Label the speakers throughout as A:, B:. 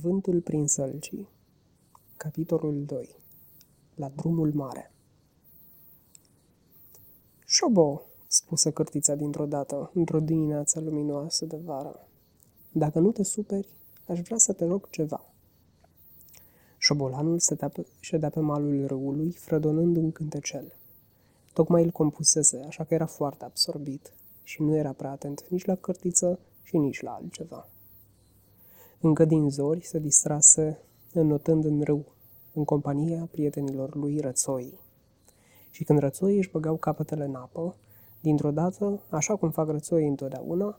A: Vântul prin sălcii Capitolul 2 La drumul mare Șobo, spusă cârtița dintr-o dată, într-o dimineață luminoasă de vară. Dacă nu te superi, aș vrea să te rog ceva. Șobolanul se pe, ședea pe malul râului, frădonând un cântecel. Tocmai îl compusese, așa că era foarte absorbit și nu era prea atent nici la cârtiță și nici la altceva. Încă din zori se distrase înnotând în râu, în compania prietenilor lui rățoi. Și când rățoii își băgau capetele în apă, dintr-o dată, așa cum fac rățoii întotdeauna,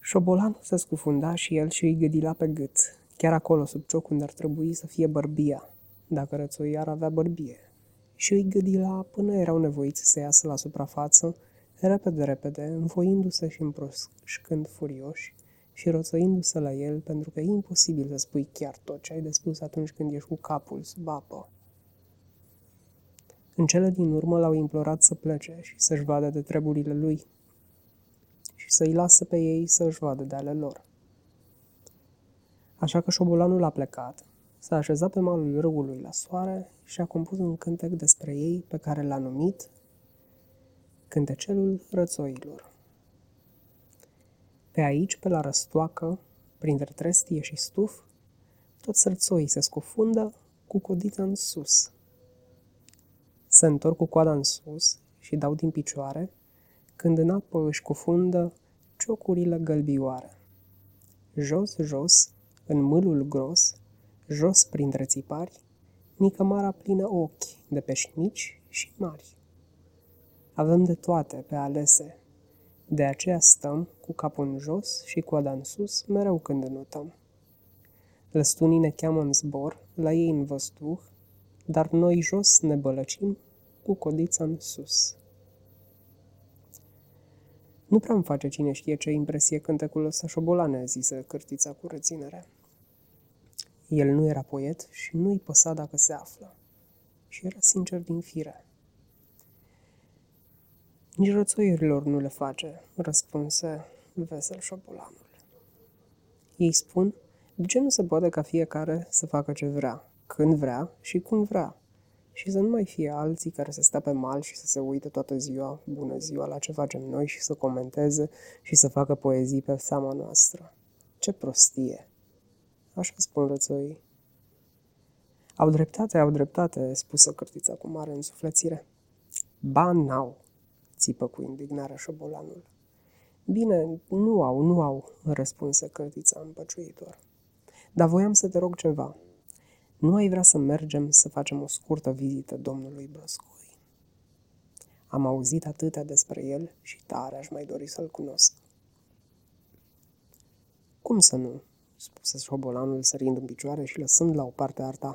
A: șobolanul se scufunda și el și îi gâdila pe gât, chiar acolo sub cioc unde ar trebui să fie bărbia, dacă rățoii ar avea bărbie. Și îi gâdila până erau nevoiți să iasă la suprafață, repede, repede, înfoindu-se și împroșcând furioși, și roțăindu-se la el pentru că e imposibil să spui chiar tot ce ai de spus atunci când ești cu capul sub apă. În cele din urmă l-au implorat să plece și să-și vadă de treburile lui și să-i lasă pe ei să-și vadă de ale lor. Așa că șobolanul a plecat, s-a așezat pe malul râului la soare și a compus un cântec despre ei pe care l-a numit Cântecelul rățoilor. Pe aici, pe la răstoacă, printre trestie și stuf, tot sărțoii se scufundă cu codița în sus. Se întorc cu coada în sus și dau din picioare, când în apă își cufundă ciocurile gălbioare. Jos, jos, în mâlul gros, jos printre țipari, nicămara plină ochi de pești mici și mari. Avem de toate pe alese, de aceea stăm cu capul în jos și coada în sus, mereu când înotăm. Lăstunii ne cheamă în zbor, la ei în văzduh, dar noi jos ne bălăcim cu codița în sus. Nu prea îmi face cine știe ce impresie cântecul ăsta șobolane, zise cârtița cu reținere. El nu era poet și nu-i păsa dacă se află. Și era sincer din fire. Nici rățoiurilor nu le face, răspunse vesel șobolanul. Ei spun, de ce nu se poate ca fiecare să facă ce vrea, când vrea și cum vrea, și să nu mai fie alții care să stea pe mal și să se uite toată ziua, bună ziua, la ce facem noi și să comenteze și să facă poezii pe seama noastră. Ce prostie! Așa spun rățoii. Au dreptate, au dreptate, spusă cărtița cu mare însuflețire. Ba n-au, țipă cu indignare șobolanul. Bine, nu au, nu au, răspunse cărtița împăciuitor. Dar voiam să te rog ceva. Nu ai vrea să mergem să facem o scurtă vizită domnului Brăscoi? Am auzit atâtea despre el și tare aș mai dori să-l cunosc. Cum să nu? spuse șobolanul sărind în picioare și lăsând la o parte arta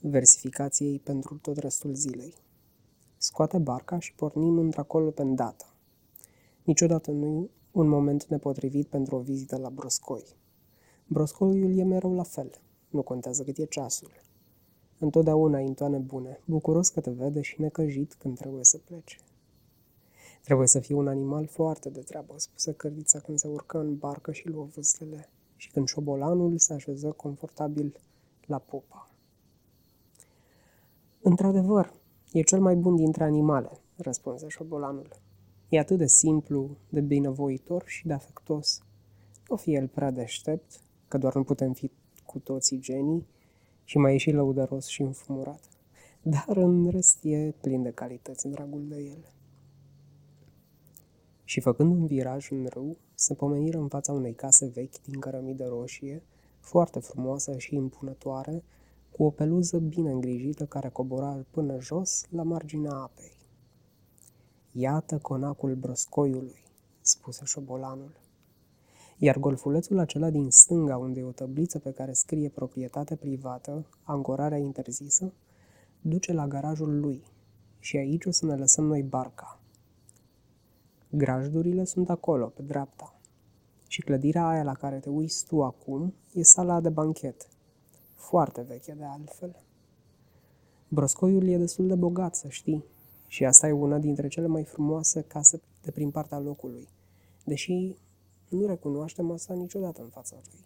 A: versificației pentru tot restul zilei. Scoate barca și pornim într-acolo pe îndată. Niciodată nu un moment nepotrivit pentru o vizită la Broscoi. Broscoiul e mereu la fel, nu contează cât e ceasul. Întotdeauna intoane bune, bucuros că te vede și necăjit când trebuie să plece. Trebuie să fie un animal foarte de treabă, spuse cărdița când se urcă în barcă și luă vâslele și când șobolanul se așeză confortabil la popa. Într-adevăr, E cel mai bun dintre animale, răspunse șobolanul. E atât de simplu, de binevoitor și de afectos. Nu fi el prea deștept, că doar nu putem fi cu toții genii, și mai e și lăudăros și înfumurat. Dar în rest e plin de calități, dragul de el. Și făcând un viraj în râu, se pomeniră în fața unei case vechi din cărămidă roșie, foarte frumoasă și impunătoare, cu o peluză bine îngrijită care cobora până jos la marginea apei. Iată conacul broscoiului, spuse șobolanul. Iar golfulețul acela din stânga, unde e o tăbliță pe care scrie proprietate privată, ancorarea interzisă, duce la garajul lui și aici o să ne lăsăm noi barca. Grajdurile sunt acolo, pe dreapta. Și clădirea aia la care te uiți tu acum e sala de banchet – foarte veche de altfel. Broscoiul e destul de bogat, să știi, și asta e una dintre cele mai frumoase case de prin partea locului, deși nu recunoaștem asta niciodată în fața lui.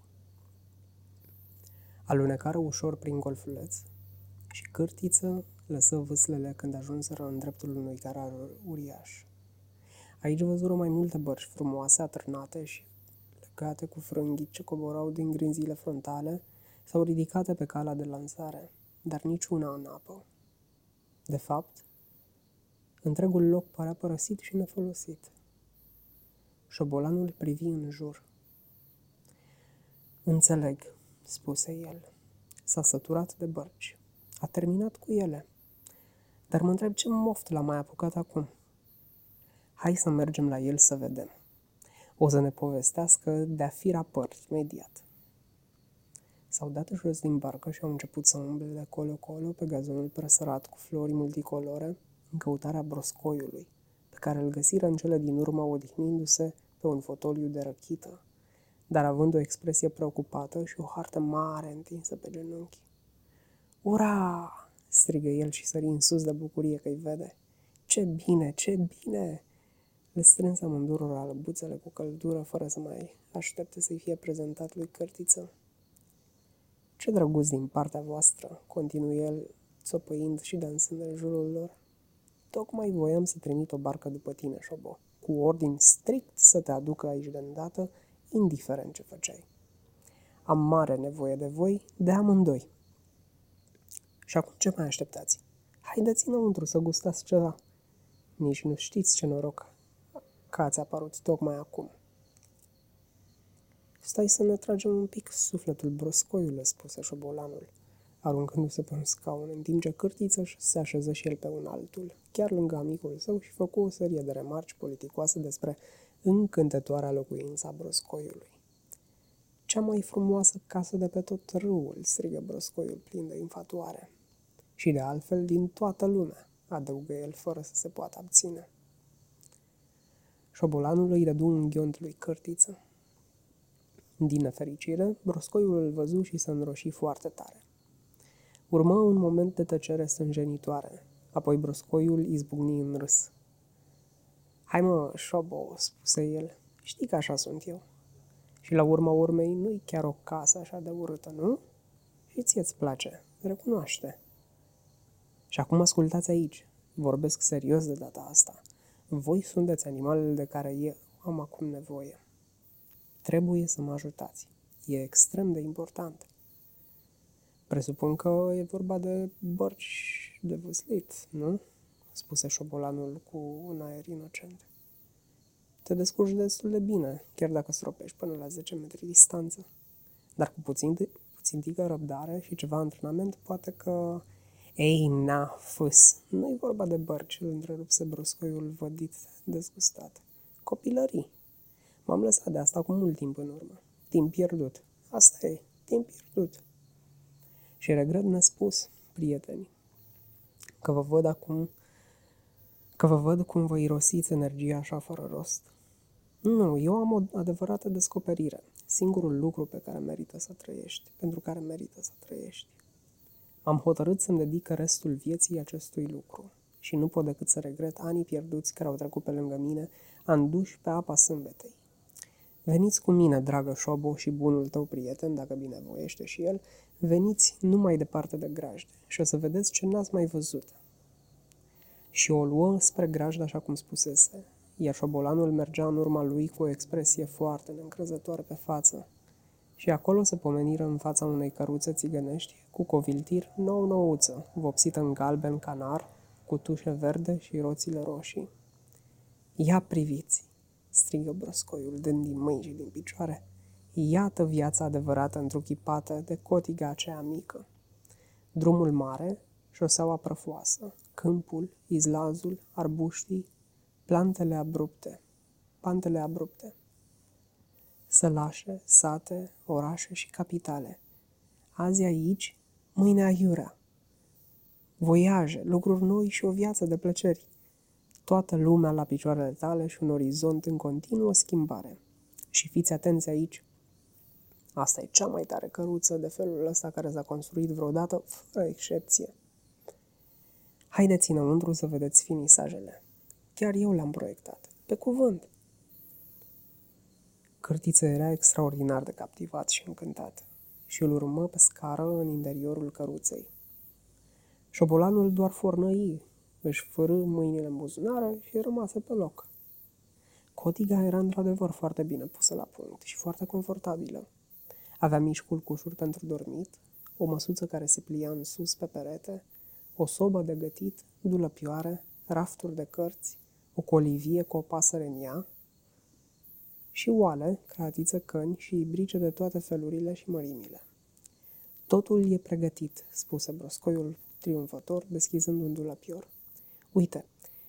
A: Alunecară ușor prin golfuleț și cârtiță lăsă vâslele când ajunseră în dreptul unui carar uriaș. Aici văzură mai multe bărci frumoase, atârnate și legate cu frânghii ce coborau din grinzile frontale sau ridicate pe calea de lansare, dar niciuna în apă. De fapt, întregul loc părea părăsit și nefolosit. Șobolanul privi în jur. Înțeleg, spuse el. S-a săturat de bărci. A terminat cu ele. Dar mă întreb ce moft l-a mai apucat acum. Hai să mergem la el să vedem. O să ne povestească de-a fi raport imediat. S-au dat jos din barcă și au început să umble de colo-colo pe gazonul presărat cu flori multicolore în căutarea broscoiului, pe care îl găsiră în cele din urmă odihnindu-se pe un fotoliu de răchită, dar având o expresie preocupată și o hartă mare întinsă pe genunchi. Ura! strigă el și sări în sus de bucurie că-i vede. Ce bine, ce bine! Le strâns amândurora lăbuțele cu căldură, fără să mai aștepte să-i fie prezentat lui Cărtiță. Ce drăguț din partea voastră, continuă el, țopăind și dansând în jurul lor. Tocmai voiam să trimit o barcă după tine, Șobo, cu ordin strict să te aducă aici de îndată, indiferent ce făceai. Am mare nevoie de voi, de amândoi. Și acum ce mai așteptați? Haideți înăuntru să gustați ceva. Nici nu știți ce noroc că ați apărut tocmai acum. Stai să ne tragem un pic sufletul broscoiule, spuse șobolanul, aruncându-se pe un scaun, în timp ce cârtiță se așeză și el pe un altul, chiar lângă amicul său și făcu o serie de remarci politicoase despre încântătoarea locuința a broscoiului. Cea mai frumoasă casă de pe tot râul, strigă broscoiul plin de infatuare. Și de altfel din toată lumea, adăugă el fără să se poată abține. Șobolanul îi dădu un ghiont lui Cărtiță. Din nefericire, broscoiul îl văzu și se înroși foarte tare. Urmă un moment de tăcere sângenitoare, apoi broscoiul izbucni în râs. Hai mă, șobo, spuse el, știi că așa sunt eu. Și la urma urmei nu-i chiar o casă așa de urâtă, nu? Și ție-ți place, recunoaște. Și acum ascultați aici, vorbesc serios de data asta. Voi sunteți animalele de care eu am acum nevoie. Trebuie să mă ajutați. E extrem de important. Presupun că e vorba de bărci de văslit, nu? spuse șobolanul cu un aer inocent. Te descurci destul de bine, chiar dacă stropești până la 10 metri distanță. Dar cu puțin, puțin tică răbdare și ceva antrenament, poate că... Ei, na, fâs, nu-i vorba de bărci, îl întrerupse broscoiul vădit, dezgustat. Copilării. M-am lăsat de asta cu mult timp în urmă. Timp pierdut. Asta e, timp pierdut. Și regret nespus, prieteni, că vă văd acum, că vă văd cum vă irosiți energia așa fără rost. Nu, eu am o adevărată descoperire. Singurul lucru pe care merită să trăiești, pentru care merită să trăiești. Am hotărât să-mi dedic restul vieții acestui lucru și nu pot decât să regret anii pierduți care au trecut pe lângă mine, anduși pe apa sâmbetei. Veniți cu mine, dragă Șobo și bunul tău prieten, dacă binevoiește și el, veniți numai departe de grajde și o să vedeți ce n-ați mai văzut. Și o luă spre grajd așa cum spusese, iar șobolanul mergea în urma lui cu o expresie foarte neîncrezătoare pe față. Și acolo se pomeniră în fața unei căruțe țigănești cu coviltir nou-nouță, vopsită în galben canar, cu tușe verde și roțile roșii. Ia priviți! Strigă broscoiul, dând din mâini și din picioare. Iată viața adevărată întruchipată de cotiga aceea mică. Drumul mare, șoseaua prăfoasă, câmpul, izlazul, arbuștii, plantele abrupte, pantele abrupte, sălașe, sate, orașe și capitale. Azi aici, mâine aiurea. Voiaje, lucruri noi și o viață de plăceri toată lumea la picioarele tale și un orizont în continuă schimbare. Și fiți atenți aici. Asta e cea mai tare căruță de felul ăsta care s-a construit vreodată, fără excepție. Haideți înăuntru să vedeți finisajele. Chiar eu le-am proiectat. Pe cuvânt. Cârtiță era extraordinar de captivat și încântat. și îl urmă pe scară în interiorul căruței. Șobolanul doar fornăi, își fără mâinile în buzunare și rămase pe loc. Cotiga era într-adevăr foarte bine pusă la punct și foarte confortabilă. Avea mici culcușuri pentru dormit, o măsuță care se plia în sus pe perete, o sobă de gătit, dulăpioare, rafturi de cărți, o colivie cu o pasăre în ea și oale, cratiță, căni și ibrice de toate felurile și mărimile. Totul e pregătit, spuse broscoiul triumfător, deschizând un dulapior. Uite,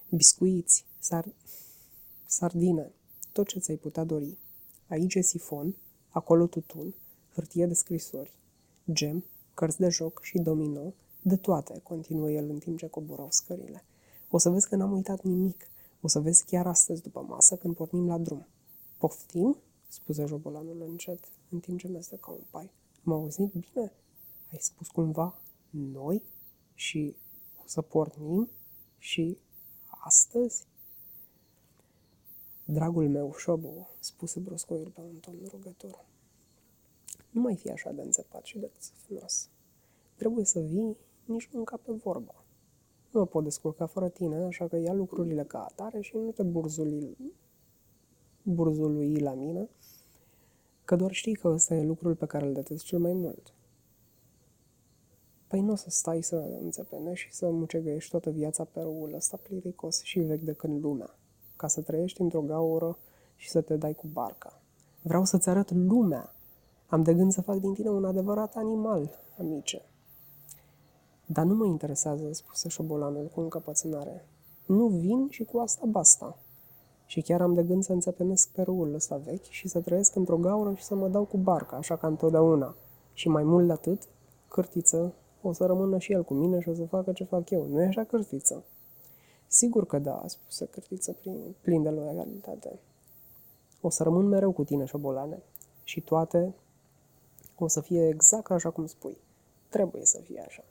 A: biscuiți, sar... sardine, tot ce ți-ai putea dori. Aici e sifon, acolo tutun, hârtie de scrisori, gem, cărți de joc și domino, de toate, continuă el în timp ce coborau scările. O să vezi că n-am uitat nimic. O să vezi chiar astăzi după masă când pornim la drum. Poftim? spuse jobolanul încet, în timp ce mesteca un pai. M-a auzit bine? Ai spus cumva noi? Și o să pornim? Și astăzi? Dragul meu, șobu, spuse broscoiul pe un ton rugător. Nu mai fi așa de înțepat și de țăfnos. Trebuie să vii nici nu pe vorbă. Nu mă pot descurca fără tine, așa că ia lucrurile ca atare și nu te burzuli, burzului la mine, că doar știi că ăsta e lucrul pe care îl detest cel mai mult. Păi nu o să stai să înțepenești și să mucegăiești toată viața pe râul ăsta pliricos și vechi de când lumea, ca să trăiești într-o gaură și să te dai cu barca. Vreau să-ți arăt lumea. Am de gând să fac din tine un adevărat animal, amice. Dar nu mă interesează, spuse șobolanul cu încăpățânare. Nu vin și cu asta basta. Și chiar am de gând să înțepenesc pe râul ăsta vechi și să trăiesc într-o gaură și să mă dau cu barca, așa ca întotdeauna. Și mai mult de atât, cârtiță o să rămână și el cu mine și o să facă ce fac eu. Nu e așa, cârtiță? Sigur că da, spuse cârtiță plin, plin de loialitate. O să rămân mereu cu tine, șobolane. Și toate o să fie exact așa cum spui. Trebuie să fie așa.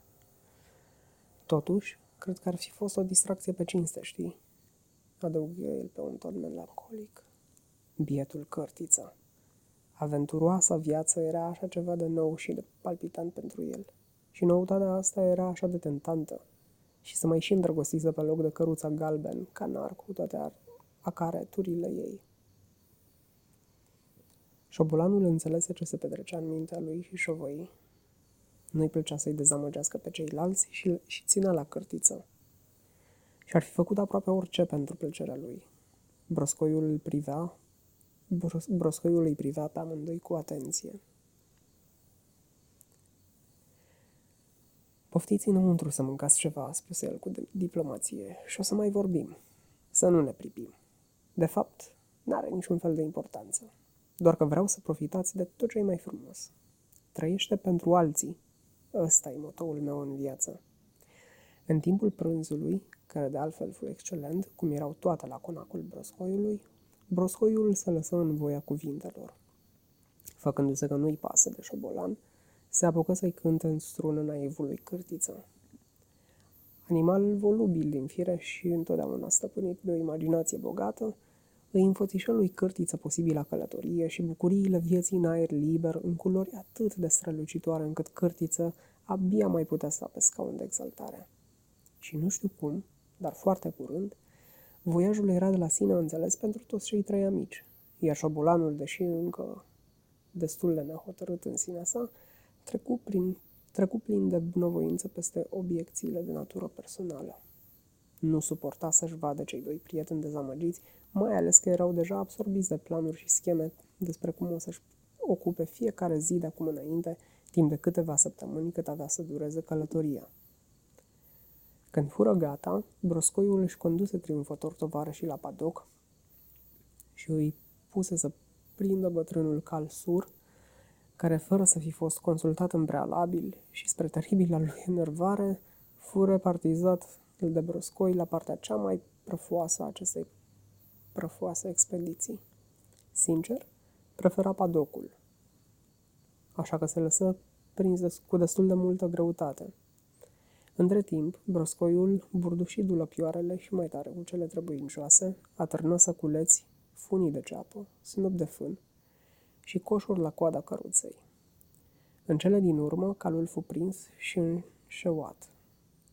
A: Totuși, cred că ar fi fost o distracție pe cinste, știi? Adăugă el pe un ton melancolic. Bietul cărtița. Aventuroasa viață era așa ceva de nou și de palpitant pentru el. Și noutatea asta era așa de tentantă. Și să mai și îndrăgostise pe loc de căruța galben, canar cu toate acareturile ei. Șobolanul înțelese ce se petrecea în mintea lui și șovăi. Nu-i plăcea să-i dezamăgească pe ceilalți și, și ținea la cărtiță. Și ar fi făcut aproape orice pentru plăcerea lui. Broscoiul îl privea, bros, broscoiul îi privea pe amândoi cu atenție. Poftiți înăuntru să mâncați ceva, spuse el cu diplomație, și o să mai vorbim. Să nu ne pripim. De fapt, n-are niciun fel de importanță. Doar că vreau să profitați de tot ce e mai frumos. Trăiește pentru alții, Ăsta e motoul meu în viață. În timpul prânzului, care de altfel fu excelent, cum erau toate la conacul broscoiului, broscoiul se lăsă în voia cuvintelor. Făcându-se că nu-i pasă de șobolan, se apucă să-i cânte în strună naivului cârtiță. Animal volubil din fire și întotdeauna stăpânit de o imaginație bogată, îi înfățișă lui cârtiță posibila călătorie și bucuriile vieții în aer liber în culori atât de strălucitoare încât cârtiță abia mai putea sta pe scaun de exaltare. Și nu știu cum, dar foarte curând, voiajul era de la sine înțeles pentru toți cei trei amici, iar șobolanul, deși încă destul de nehotărât în sinea sa, trecu, prin, trecu plin de bunăvoință peste obiecțiile de natură personală. Nu suporta să-și vadă cei doi prieteni dezamăgiți, mai ales că erau deja absorbiți de planuri și scheme despre cum o să-și ocupe fiecare zi de acum înainte, timp de câteva săptămâni cât avea să dureze călătoria. Când fură gata, broscoiul își conduse triumfător tovarășii la padoc și îi puse să prindă bătrânul cal sur, care, fără să fi fost consultat în prealabil și spre teribila lui enervare, fu repartizat de broscoi la partea cea mai prăfoasă a acestei prăfoase expediții. Sincer, prefera padocul, așa că se lăsă prins cu destul de multă greutate. Între timp, broscoiul burduși dulăpioarele și mai tare cu cele trebuincioase, atârnă săculeți, funii de ceapă, snop de fân și coșuri la coada căruței. În cele din urmă, calul fu prins și înșeuat,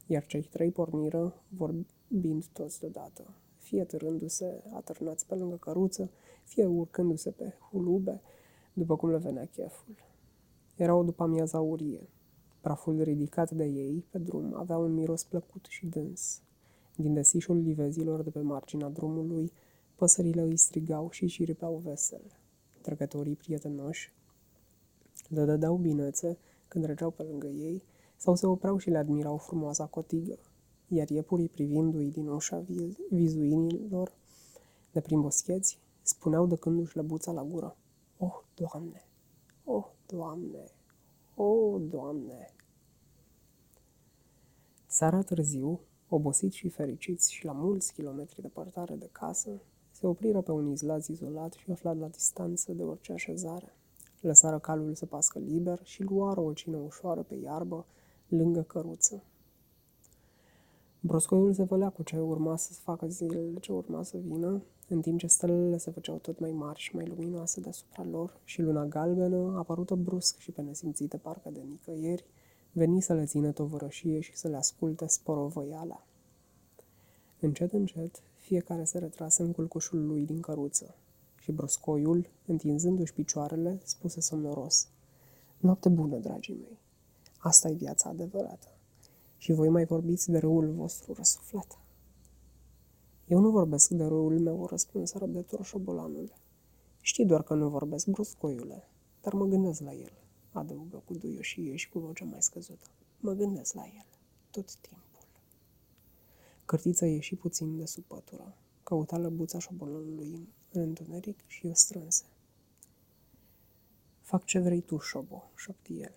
A: iar cei trei porniră vorbind toți deodată, fie târându-se atârnați pe lângă căruță, fie urcându-se pe hulube, după cum le venea cheful. Era o după amiază aurie. Praful ridicat de ei pe drum avea un miros plăcut și dens. Din desișul livezilor de pe marginea drumului, păsările îi strigau și ciripeau vesel. Trecătorii prietenoși le dădeau binețe când treceau pe lângă ei sau se opreau și le admirau frumoasa cotigă, iar iepurii privindu-i din ușa vizuinilor de prin boscheți, spuneau dăcându-și lăbuța la gură. Oh, Doamne! Oh, Doamne! Oh, Doamne! Seara târziu, obosiți și fericiți și la mulți kilometri departare de casă, se opriră pe un izlaz izolat și aflat la distanță de orice așezare. Lăsară calul să pască liber și luară o cină ușoară pe iarbă, lângă căruță. Broscoiul se vălea cu ce urma să facă zilele ce urma să vină, în timp ce stelele se făceau tot mai mari și mai luminoase deasupra lor și luna galbenă, apărută brusc și pe nesimțită parcă de nicăieri, veni să le țină tovărășie și să le asculte sporovăiala. Încet, încet, fiecare se retrase în culcușul lui din căruță și broscoiul, întinzându-și picioarele, spuse somnoros. Noapte bună, dragii mei! asta e viața adevărată. Și voi mai vorbiți de râul vostru răsuflat. Eu nu vorbesc de râul meu, răspunse răbdător șobolanul. Știi doar că nu vorbesc, bruscoiule, dar mă gândesc la el, adăugă cu duioșie și cu vocea mai scăzută. Mă gândesc la el, tot timpul. Cârtița ieși puțin de sub pătură, căuta lăbuța șobolanului în întuneric și o strânse. Fac ce vrei tu, șobo, șopti el.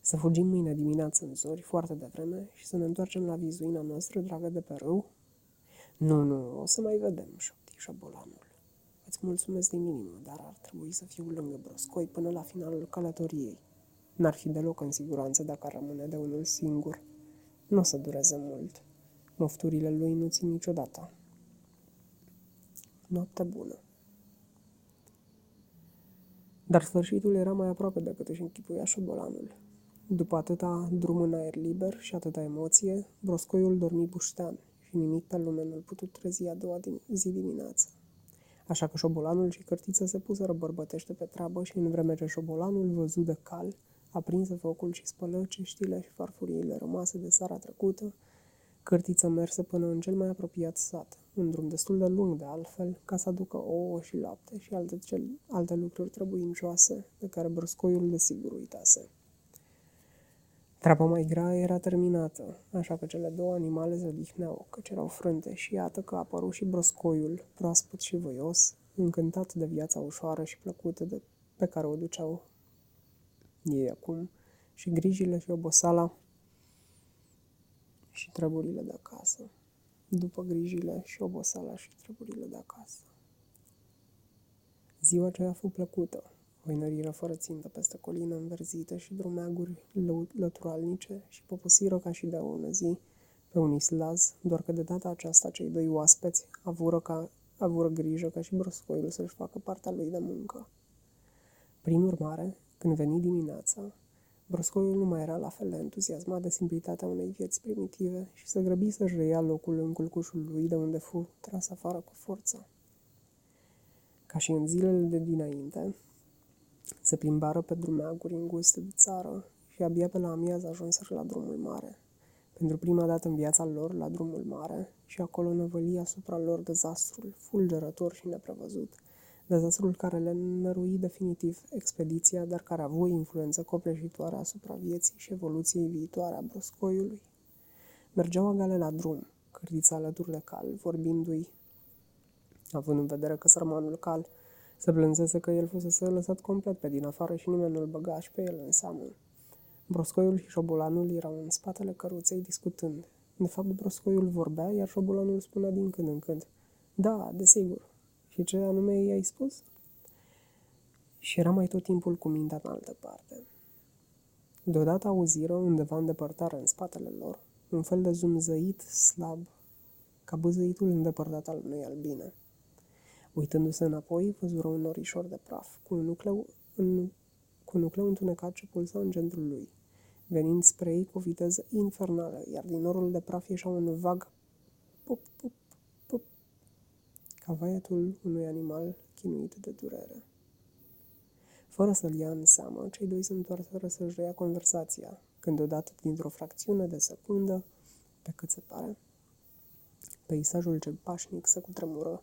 A: Să fugim mâine dimineață în zori, foarte devreme, și să ne întoarcem la vizuina noastră dragă de pe râu? Nu, nu, o să mai vedem, șopti șobolanul. Îți mulțumesc din inimă, dar ar trebui să fiu lângă Broscoi până la finalul călătoriei. N-ar fi deloc în siguranță dacă ar rămâne de unul singur. Nu o să dureze mult. Mofturile lui nu țin niciodată. Noapte bună. Dar sfârșitul era mai aproape decât își închipuia șobolanul. După atâta drum în aer liber și atâta emoție, broscoiul dormi buștean și nimic pe lume nu-l putut trezi a doua zi dimineață. Așa că șobolanul și cărtiță se puseră bărbătește pe treabă și în vreme ce șobolanul văzu de cal, aprinse focul și spălă ceștile și farfuriile rămase de seara trecută, Cârtiță merse până în cel mai apropiat sat, un drum destul de lung de altfel, ca să aducă ouă și lapte și alte, cel, alte lucruri trebuincioase, de care broscoiul desigur uitase. Treaba mai grea era terminată, așa că cele două animale se odihneau, căci erau frânte și iată că a apărut și broscoiul, proaspăt și voios, încântat de viața ușoară și plăcută de, pe care o duceau ei acum, și grijile și obosala și treburile de acasă, după grijile și obosala și treburile de acasă. Ziua aceea fu plăcută, Hoinăriră fără țintă peste colină înverzită și drumeaguri lăturalnice și poposiră ca și de o zi pe un islaz, doar că de data aceasta cei doi oaspeți avură, ca, avură grijă ca și broscoiul să-și facă partea lui de muncă. Prin urmare, când veni dimineața, broscoiul nu mai era la fel de entuziasmat de simplitatea unei vieți primitive și se grăbi să-și reia locul în culcușul lui de unde fu tras afară cu forță. Ca și în zilele de dinainte, se plimbară pe drumeaguri înguste de țară și abia pe la amiază ajunseră la drumul mare. Pentru prima dată în viața lor, la drumul mare, și acolo năvăli asupra lor dezastrul, fulgerător și neprevăzut. Dezastrul care le nărui definitiv expediția, dar care a avut influență copleșitoare asupra vieții și evoluției viitoare a broscoiului. Mergeau agale la drum, cârtița alături de cal, vorbindu-i, având în vedere că sărmanul cal se plânsese că el fusese lăsat complet pe din afară și nimeni nu-l băga și pe el în seamă. Broscoiul și șobolanul erau în spatele căruței discutând. De fapt, broscoiul vorbea, iar șobolanul spunea din când în când. Da, desigur. Și ce anume i-ai spus? Și era mai tot timpul cu mintea în altă parte. Deodată auziră, undeva în depărtare, în spatele lor, un fel de zumzăit slab, ca băzăitul îndepărtat al unei albine. Uitându-se înapoi, văzură un norișor de praf, cu un nucleu, în, cu un nucleu întunecat ce pulsa în centrul lui, venind spre ei cu o viteză infernală, iar din norul de praf ieșea un vag pup, pup, pup, ca vaietul unui animal chinuit de durere. Fără să-l ia în seamă, cei doi se întoarseră să-și reia conversația, când odată, dintr-o fracțiune de secundă, pe cât se pare, peisajul cel pașnic se cutremură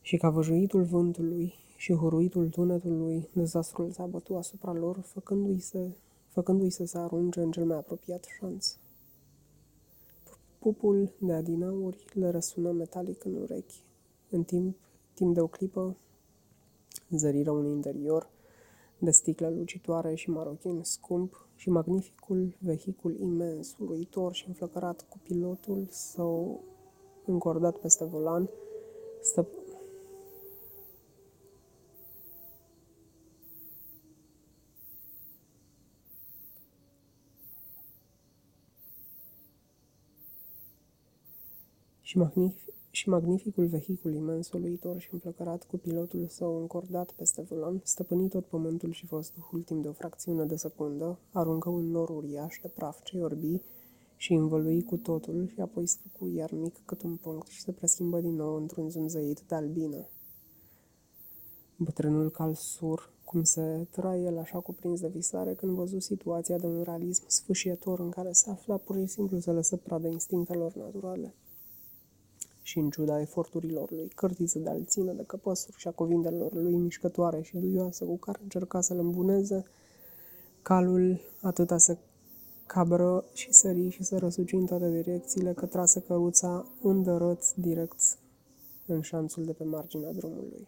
A: și ca văjuitul vântului și huruitul tunetului, dezastrul s-a bătut asupra lor, făcându-i să, făcându-i să se arunce în cel mai apropiat șanț. Pupul de adinauri le răsună metalic în urechi. În timp, timp de o clipă, zăriră un interior de sticlă lucitoare și marochin scump și magnificul vehicul imens, uluitor și înflăcărat cu pilotul său încordat peste volan, stă și, magnific, și magnificul vehicul imens, uluitor și înflăcărat cu pilotul său încordat peste volan, stăpâni tot pământul și văzduhul timp de o fracțiune de secundă, aruncă un nor uriaș de praf ce orbi și învălui cu totul și apoi se făcu iar mic cât un punct și se preschimbă din nou într-un zumzăit de albină. Bătrânul calsur, cum se tăra el așa cuprins de visare când văzu situația de un realism sfâșietor în care se afla pur și simplu să lăsă pradă instinctelor naturale și în ciuda eforturilor lui, cârtiță de alțină de căpăsuri și a cuvintelor lui mișcătoare și duioasă cu care încerca să-l îmbuneze, calul atâta să cabră și sări și să răsuci în toate direcțiile că trase căruța îndărăț direct în șanțul de pe marginea drumului.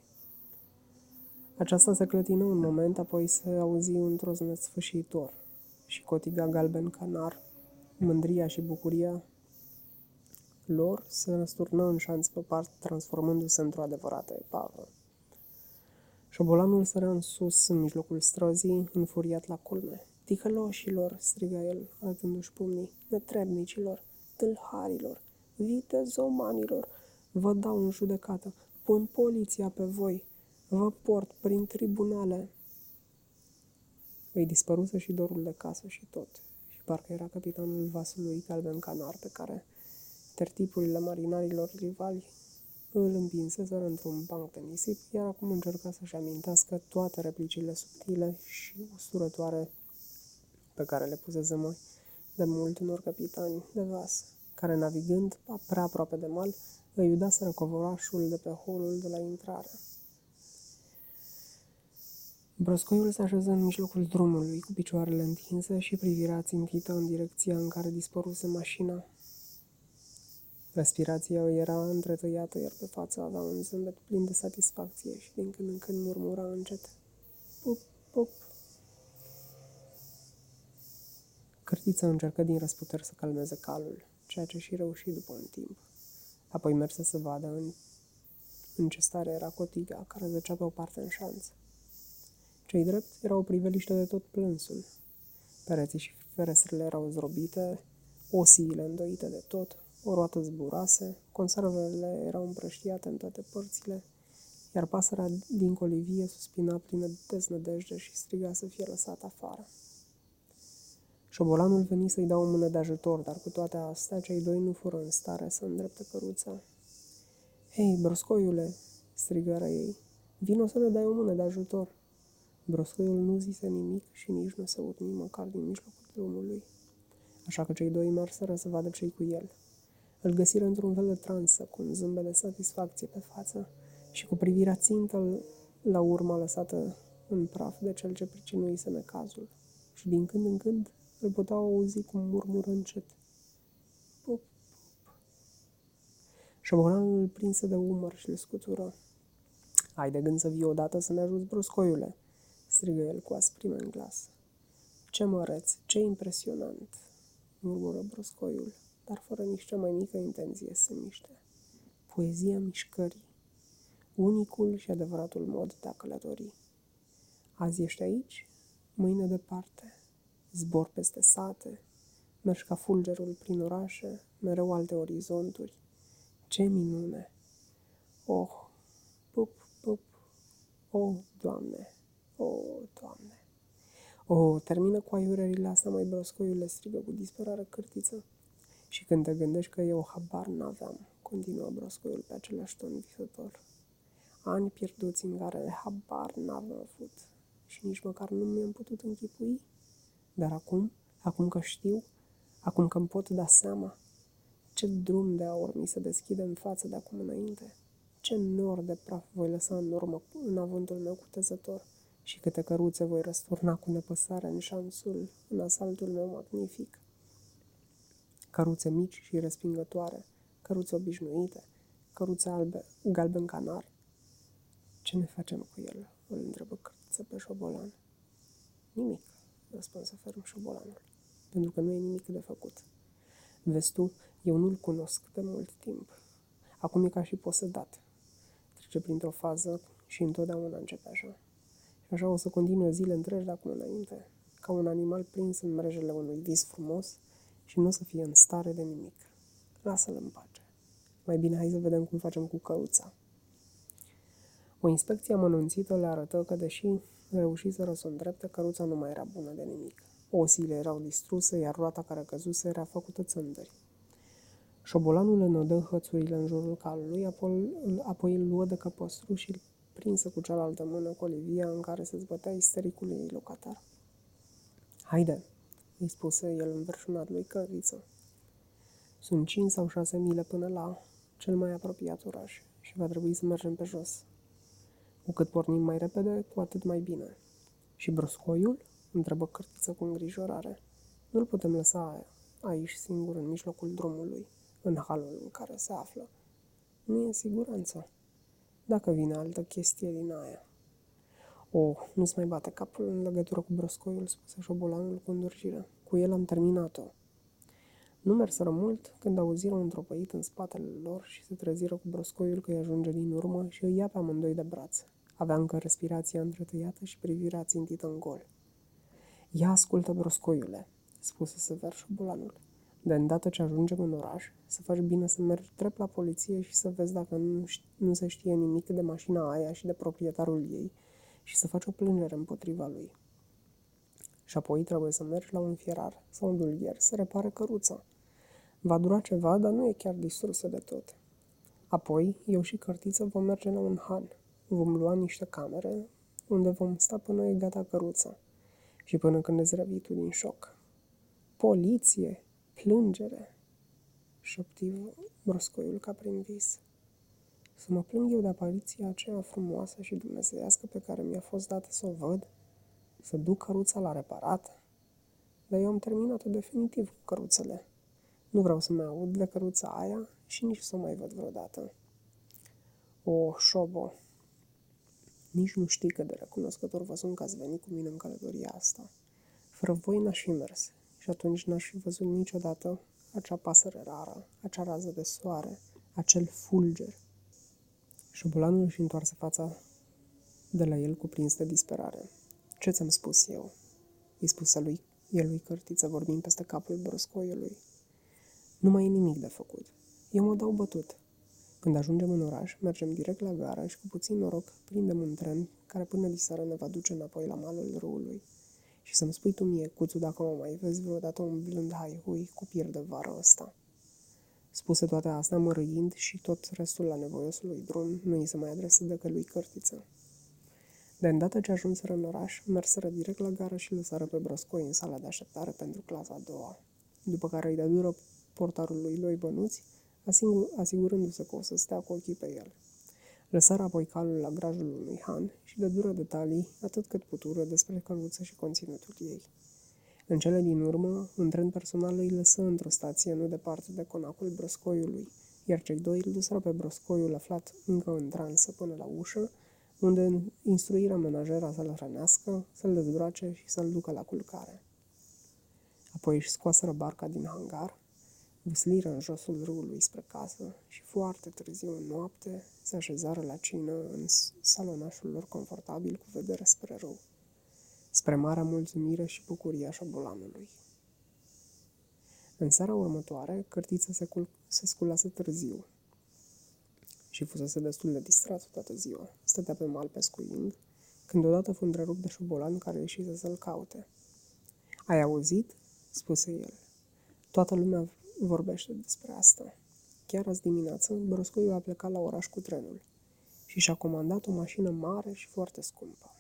A: Aceasta se clătină un moment, apoi se auzi un troznet sfâșitor și cotiga galben canar, mândria și bucuria lor se răsturnă în șanț pe part, transformându-se într-o adevărată epavă. Șobolanul sărea în sus, în mijlocul străzii, înfuriat la culme. Ticăloșilor, striga el, arătându-și pumnii, netrebnicilor, tâlharilor, vitezomanilor, vă dau în judecată, pun poliția pe voi, vă port prin tribunale. Îi dispăruse și dorul de casă și tot, și parcă era capitanul vasului galben canar pe care Tertipurile marinarilor rivali îl împinseseră într-un banc de nisip, iar acum încerca să-și amintească toate replicile subtile și usturătoare pe care le pusese mai de mult unor capitani de vas, care, navigând prea aproape de mal, îi udaseră covorașul de pe holul de la intrare. Broscoiul se așeză în mijlocul drumului, cu picioarele întinse și privirea țintită în direcția în care dispăruse mașina. Respirația era întretăiată, iar pe față avea un zâmbet plin de satisfacție și din când în când murmura încet. Pup, pup. Cârtița încercă din răsputeri să calmeze calul, ceea ce și reuși după un timp. Apoi merse să vadă în, în ce stare era cotiga, care zăcea pe o parte în șanț. Cei drept era o priveliște de tot plânsul. Pereții și ferestrele erau zdrobite, osiile îndoite de tot, o roată zburase, conservele erau împrăștiate în toate părțile, iar pasărea din colivie suspina plină de deznădejde și striga să fie lăsat afară. Șobolanul veni să-i dea o mână de ajutor, dar cu toate astea, cei doi nu fură în stare să îndrepte căruța. Hei, broscoiule!" strigără ei. Vino să ne dai o mână de ajutor!" Broscoiul nu zise nimic și nici nu se urni măcar din mijlocul drumului. Așa că cei doi merseră să vadă ce cu el. Îl găsiră într-un fel de transă, cu un zâmbet de satisfacție pe față și cu privirea țintă la urma lăsată în praf de cel ce pricinuise necazul. Și din când în când îl puteau auzi cum murmură încet. Pup, pup. Șobolanul îl prinse de umăr și îl scutură. Ai de gând să vii odată să ne ajuți, bruscoiule?" strigă el cu asprime în glas. Ce măreț, ce impresionant!" murmură bruscoiul dar fără nici cea mai mică intenție să se miște. Poezia mișcării, unicul și adevăratul mod de a călători. Azi ești aici, mâine departe, zbor peste sate, mergi ca fulgerul prin orașe, mereu alte orizonturi. Ce minune! Oh, pup, pup, oh, Doamne, oh, Doamne! O, termină cu aiurerile astea, mai broscoiule, strigă cu disperare cârtiță. Și când te gândești că eu habar n-aveam, continuă broscoiul pe același ton visător. Ani pierduți în care habar n-am avut și nici măcar nu mi-am putut închipui. Dar acum, acum că știu, acum că îmi pot da seama, ce drum de aur mi se deschide în față de acum înainte. Ce nor de praf voi lăsa în urmă în avântul meu cutezător și câte căruțe voi răsturna cu nepăsare în șanțul, în asaltul meu magnific. Căruțe mici și respingătoare, căruțe obișnuite, căruțe albe, galben canar. Ce ne facem cu el? Îl întrebă cărță pe șobolan. Nimic, răspunse ferm șobolanul, pentru că nu e nimic de făcut. Vezi tu, eu nu-l cunosc de mult timp. Acum e ca și posedat. Trece printr-o fază și întotdeauna începe așa. Și așa o să continue zile întregi de acum înainte, ca un animal prins în mrejele unui vis frumos și nu o să fie în stare de nimic. Lasă-l în pace. Mai bine hai să vedem cum facem cu căuța. O inspecție amănunțită le arătă că, deși reușiseră să o îndrepte, căruța nu mai era bună de nimic. Osile erau distruse, iar roata care căzuse era făcută țândări. Șobolanul înodă hățurile în jurul calului, apoi, apoi îl luă de căpăstru și îl prinsă cu cealaltă mână cu Olivia în care se zbătea istericul ei locatar. Haide, îi spuse el înverșunat lui Căriță. Sunt cinci sau șase mile până la cel mai apropiat oraș și va trebui să mergem pe jos. Cu cât pornim mai repede, cu atât mai bine. Și broscoiul? întrebă Cărtiță cu îngrijorare. Nu-l putem lăsa aici singur în mijlocul drumului, în halul în care se află. Nu e în siguranță. Dacă vine altă chestie din aia. O, nu-ți mai bate capul în legătură cu broscoiul, spuse șobolanul cu îndurjire. Cu el am terminat-o. Nu merseră mult când auziră un tropăit în spatele lor și se treziră cu broscoiul că îi ajunge din urmă și îi ia pe amândoi de brațe. Avea încă respirația întretăiată și privirea țintită în gol. Ia ascultă, broscoiule, spuse sever șobolanul. De îndată ce ajungem în oraș, să faci bine să mergi drept la poliție și să vezi dacă nu, nu se știe nimic de mașina aia și de proprietarul ei și să faci o plângere împotriva lui. Și apoi trebuie să mergi la un fierar sau un dulgher să repare căruța. Va dura ceva, dar nu e chiar distrusă de tot. Apoi, eu și cărtiță vom merge la un han. Vom lua niște camere unde vom sta până e gata căruța și până când îți revii tu din șoc. Poliție, plângere, șopti broscoiul ca prin vis. Să mă plâng eu de apariția aceea frumoasă și dumnezeiască pe care mi-a fost dată să o văd, să duc căruța la reparat. Dar eu am terminat-o definitiv cu căruțele. Nu vreau să mai aud de căruța aia și nici să o mai văd vreodată. O, șobo, nici nu știi cât de recunoscător vă sunt că ați venit cu mine în călătoria asta. Fără voi n-aș fi mers și atunci n-aș fi văzut niciodată acea pasăre rară, acea rază de soare, acel fulger. Șobolanul își întoarse fața de la el cuprins de disperare. Ce ți-am spus eu? Îi spuse lui, el lui Cărtiță, vorbind peste capul broscoiului. Nu mai e nimic de făcut. Eu mă dau bătut. Când ajungem în oraș, mergem direct la gara și cu puțin noroc prindem un tren care până diseară ne va duce înapoi la malul râului. Și să-mi spui tu mie, Cuțu, dacă mă mai vezi vreodată umblând hui cu pier de vară ăsta. Spuse toate astea mărâind și tot restul la nevoiosului drum nu îi se mai adresă decât lui Cărtiță. De îndată ce ajunseră în oraș, merseră direct la gară și lăsară pe broscoi în sala de așteptare pentru clasa a doua. După care îi dă dură portarului lui Bănuți, asigurându-se că o să stea cu ochii pe el. Lăsară apoi calul la grajul unui han și de dură detalii atât cât putură despre căruță și conținutul ei. În cele din urmă, un tren personal îi lăsă într-o stație nu departe de conacul broscoiului, iar cei doi îl duseră pe broscoiul aflat încă în transă până la ușă, unde instruirea menajera să-l hrănească, să-l dezbrace și să-l ducă la culcare. Apoi își scoaseră barca din hangar, vâsliră în josul râului spre casă și foarte târziu în noapte se așezară la cină în salonașul lor confortabil cu vedere spre râu, spre marea mulțumire și bucuria șobolanului. În seara următoare, cărtița se, cul- se sculase târziu și fusese destul de distrat toată ziua. Stătea pe mal pescuind, când odată fu întrerupt de șobolan care ieșise să-l caute. Ai auzit?" spuse el. Toată lumea vorbește despre asta. Chiar azi dimineață, Broscoiu a plecat la oraș cu trenul și și-a comandat o mașină mare și foarte scumpă.